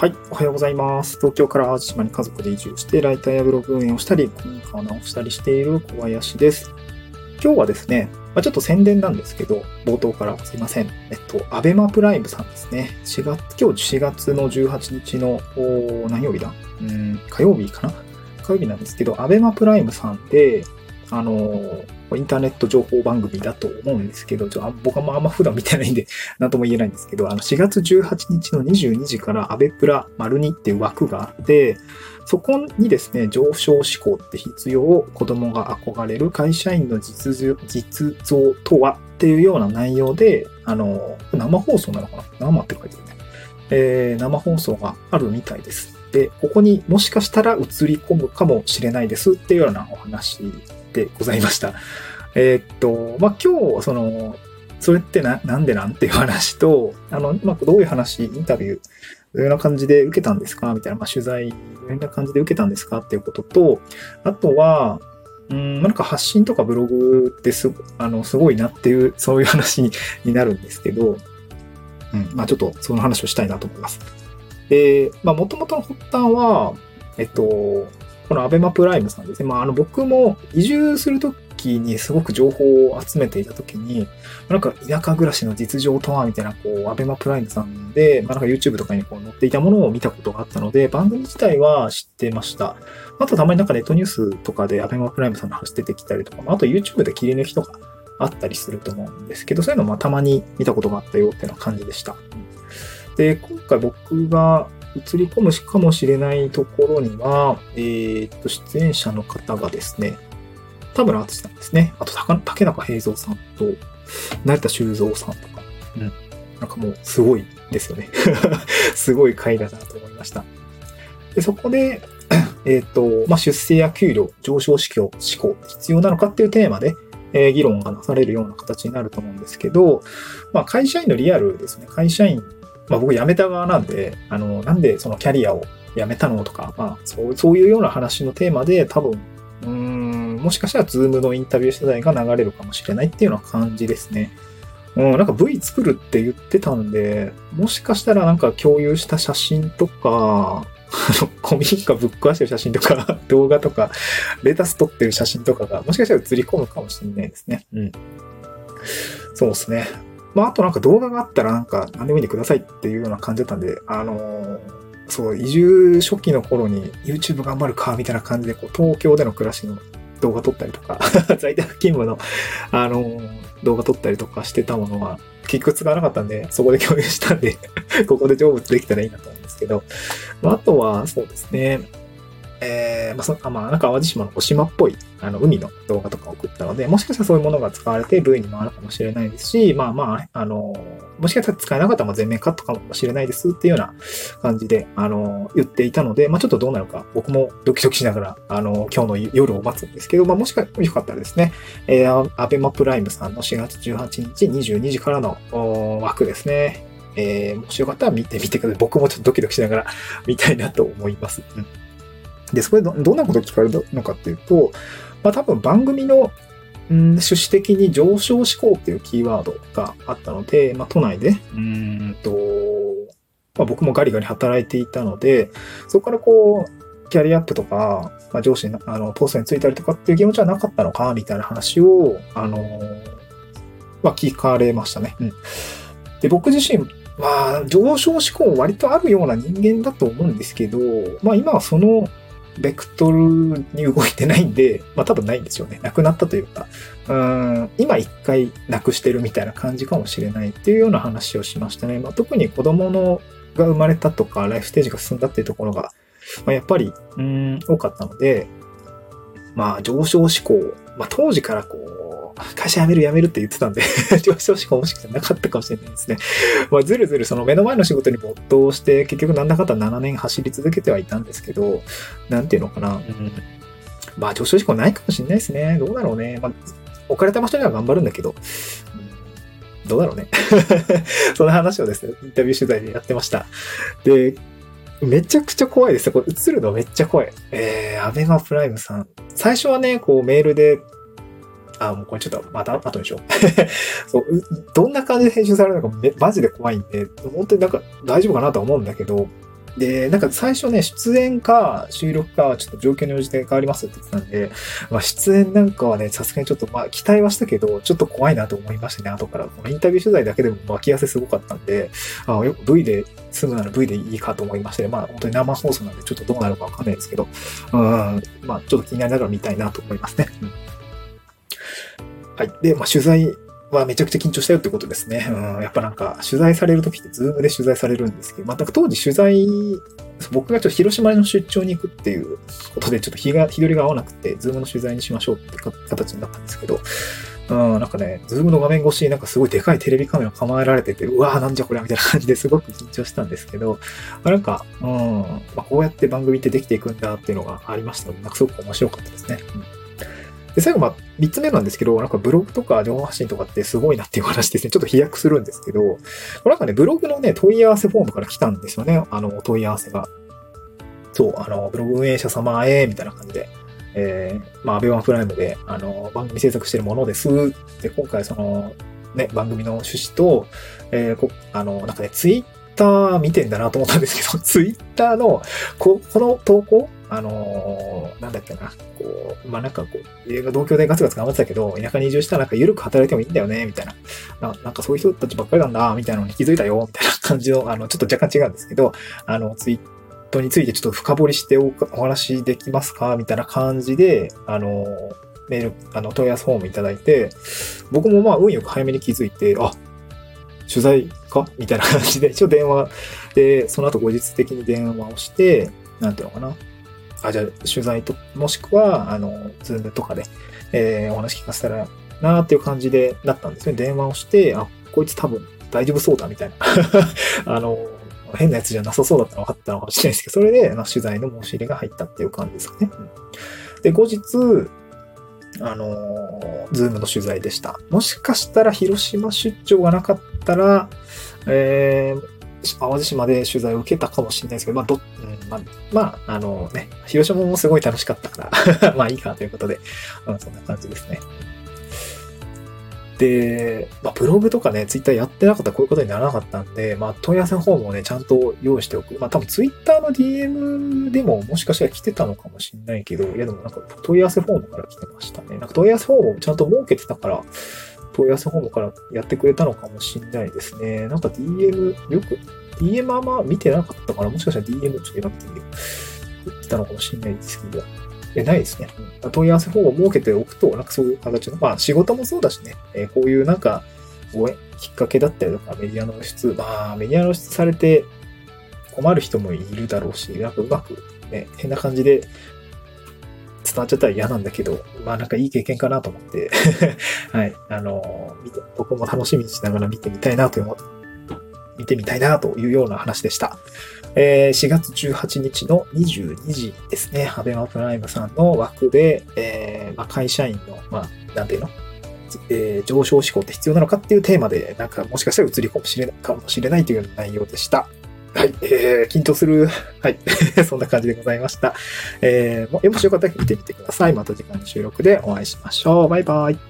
はい、おはようございます。東京から淡路島に家族で移住して、ライターやブログ運営をしたり、古民家を直したりしている小林です。今日はですね、まあ、ちょっと宣伝なんですけど、冒頭からすいません。えっと、アベマプライムさんですね。4月、今日4月の18日の、何曜日だ？うん、火曜日かな？火曜日なんですけど、アベマプライムさんで、あのインターネット情報番組だと思うんですけど、ちょ僕はあんま普段見てないんで、なんとも言えないんですけど、あの、4月18日の22時からアベプラ丸2っていう枠があって、そこにですね、上昇志向って必要を子供が憧れる会社員の実実像とはっていうような内容で、あの、生放送なのかな？生って書いてるね。えー、生放送があるみたいです。で、ここにもしかしたら映り込むかもしれないですっていうようなお話でございました。えー、っと、まあ、今日、その、それってな、なんでなんていう話と、あの、まあ、どういう話、インタビュー、どういうような感じで受けたんですかみたいな、まあ、取材、どういうような感じで受けたんですかっていうことと、あとは、うん、なんか発信とかブログってすあのすごいなっていう、そういう話になるんですけど、うん、まあちょっとその話をしたいなと思います。で、まあもともとの発端は、えっと、このアベマプライムさんですね。まああの僕も移住するときにすごく情報を集めていたときに、なんか田舎暮らしの実情とはみたいな、こう、アベマプライムさんで、まあなんか YouTube とかにこう載っていたものを見たことがあったので、番組自体は知ってました。あとたまになんかネットニュースとかでアベマプライムさんの話出てきたりとか、あと YouTube で切り抜きとかあったりすると思うんですけど、そういうのもたまに見たことがあったよっていうような感じでした。で、今回僕が映り込むしかもしれないところには、えー、っと、出演者の方がですね、田村淳さんですね。あと、竹中平蔵さんと、成田修造さんとか。うん。なんかもう、すごいですよね。すごい回だなと思いました。で、そこで、えっ、と、まあ、出世や給料、上昇志向、思考、必要なのかっていうテーマで、えー、議論がなされるような形になると思うんですけど、まあ、会社員のリアルですね。会社員、まあ、僕辞めた側なんで、あの、なんでそのキャリアを辞めたのとか、まあ、そう、そういうような話のテーマで多分、うん、もしかしたらズームのインタビュー取材が流れるかもしれないっていうような感じですね。うん、なんか V 作るって言ってたんで、もしかしたらなんか共有した写真とか、コミッカぶっ壊してる写真とか、動画とか、レタス撮ってる写真とかが、もしかしたら映り込むかもしれないですね。うん。そうですね。まあ、あとなんか動画があったらなんか何でもいいんでくださいっていうような感じだったんで、あのーそう、移住初期の頃に YouTube 頑張るか、みたいな感じで、こう、東京での暮らしの動画撮ったりとか、在宅勤務の、あの、動画撮ったりとかしてたものは、結局使わなかったんで、そこで共有したんで ここで成仏できたらいいなと思うんですけど、まあ、あとは、そうですね、えー、まあ、そまあ、なんか淡路島のお島っぽい、あの、海の動画とか送ったので、もしかしたらそういうものが使われて V に回るかもしれないですし、まあまあ、あの、もしかしたら使えなかったら全面カットかもしれないですっていうような感じで、あの、言っていたので、まあちょっとどうなるか、僕もドキドキしながら、あの、今日の夜を待つんですけど、まあもしかよかったらですね、えー、アベマプライムさんの4月18日22時からの枠ですね。えー、もしよかったら見てみてください。僕もちょっとドキドキしながら見たいなと思います。うんで、そこでどんなことを聞かれるのかっていうと、まあ多分番組の、うん、趣旨的に上昇志向っていうキーワードがあったので、まあ都内で、うんと、まあ僕もガリガリ働いていたので、そこからこう、キャリアアップとか、まあ、上司にあのポストについたりとかっていう気持ちはなかったのかみたいな話を、あのまあ、聞かれましたね。うん。で、僕自身、まあ、上昇志向割とあるような人間だと思うんですけど、まあ今はそのベクトルに動いてないんで、まあ多分ないんですよね。なくなったというか、うん、今一回なくしてるみたいな感じかもしれないっていうような話をしましたね。まあ特に子供のが生まれたとか、ライフステージが進んだっていうところが、まあ、やっぱり、うん、多かったので、まあ上昇志向、まあ当時からこう、会社辞める辞めるって言ってたんで 上昇志向もしかしたらなかったかもしれないですね。まあ、ずるずるその目の前の仕事に没頭して、結局なんだかんだ7年走り続けてはいたんですけど、なんていうのかな。うん、まあ、上昇志向ないかもしれないですね。どうだろうね。まあ、置かれた場所には頑張るんだけど、うん、どうだろうね。その話をですね、インタビュー取材でやってました。で、めちゃくちゃ怖いですよ。これ映るのめっちゃ怖い。えー、アベマプライムさん。最初はね、こうメールであ、もうこれちょっとまた後でしょ。そう、どんな感じで編集されるのかめマジで怖いんで、本当になんか大丈夫かなとは思うんだけど、で、なんか最初ね、出演か収録かちょっと状況に応じて変わりますって言ってたんで、まあ出演なんかはね、さすがにちょっとまあ期待はしたけど、ちょっと怖いなと思いましたね、後から。このインタビュー取材だけでも巻き合わせすごかったんで、あよく V で済むなら V でいいかと思いまして、まあ本当に生放送なんでちょっとどうなるかわかんないですけど、うん、まあちょっと気になりながら見たいなと思いますね。うん、はい。で、まあ取材はめちゃくちゃ緊張したよってことですね。うん、やっぱなんか、取材されるときってズームで取材されるんですけど、まあ、当時取材、僕がちょっと広島の出張に行くっていうことで、ちょっと日が、日取りが合わなくて、ズームの取材にしましょうって形になったんですけど、うん、なんかね、ズームの画面越しになんかすごいでかいテレビカメラ構えられてて、うわーなんじゃこりゃみたいな感じですごく緊張したんですけど、まあ、なんか、うん、まあ、こうやって番組ってできていくんだっていうのがありましたので、なんかすごく面白かったですね。うんで、最後、まあ、三つ目なんですけど、なんかブログとか情報発信とかってすごいなっていう話ですね。ちょっと飛躍するんですけど、なんかね、ブログのね、問い合わせフォームから来たんですよね。あの、問い合わせが。そう、あの、ブログ運営者様へ、みたいな感じで。えー、まあ、アベマプライムで、あの、番組制作してるものです。で、今回その、ね、番組の趣旨と、えー、こあの、なんかね、ツイッター見てんだなと思ったんですけど、ツイッターの、こ、この投稿あのー、なんだっけな、こう、まあ、なんかこう、映画同居でガツガツ頑張ってたけど、田舎に移住したらなんか緩く働いてもいいんだよね、みたいな。ななんかそういう人たちばっかりなんだ、みたいなのに気づいたよ、みたいな感じの、あの、ちょっと若干違うんですけど、あの、ツイートについてちょっと深掘りしておお話できますかみたいな感じで、あの、メール、あの、問い合わせフォームいただいて、僕もまあ、運よく早めに気づいて、あ、取材か？みたいな感じで、一応電話で、その後後日的に電話をして、なんていうのかな。あ、じゃあ取材と、もしくは、あの、ズームとかで、えー、お話聞かせたらなーっていう感じでなったんですね。電話をして、あ、こいつ多分大丈夫そうだみたいな。あの、変なやつじゃなさそうだったの分かったのかもしれないですけど、それで、まあ、取材の申し入れが入ったっていう感じですかね。うんで、後日、あのズームの取材でした。もしかしたら広島出張がなかったら、えー、淡路島で取材を受けたかもしれないですけど、まあ、ど、うん、まあ、まあ、あのね、広島もすごい楽しかったから まあいいかということで、うん、そんな感じですね。で、まあ、ブログとかね、ツイッターやってなかったらこういうことにならなかったんで、まあ、問い合わせの方もね、ちゃんと用意しておく。まあ、多分ツイッターの DM でももしかしたら来てたのかもしれないけど、いやでもなんか問い合わせフォームから来てましたね。なんか問い合わせフォームをちゃんと設けてたから、問い合わせフォームからやってくれたのかもしんないですね。なんか DM、よく、DM あんま見てなかったから、もしかしたら DM ちょっと選んでみよう。来たのかもしんないですけど。え、ないですね。問い合わせフォームを設けておくと、なんかそういう形の、まあ仕事もそうだしね、え、こういうなんか、ご縁、きっかけだったりとか、メディアの露出、まあメディアの露出されて困る人もいるだろうし、なんかうまくね、変な感じで伝わっちゃったら嫌なんだけど、まあなんかいい経験かなと思って はい、あの見て、僕も楽しみにしながら見てみたいなと思って、見てみたいなというような話でした。え、4月18日の22時ですね、アベマプライムさんの枠で、え、ま、会社員の、まあ、なんていうの？えー、上昇志向って必要なのかっていうテーマで、なんかもしかしたら映り込むしれかもしれないという内容でした。はい、えー、緊張する。はい。そんな感じでございました。えー、もしよかったら見てみてください。また次回の収録でお会いしましょう。バイバイ。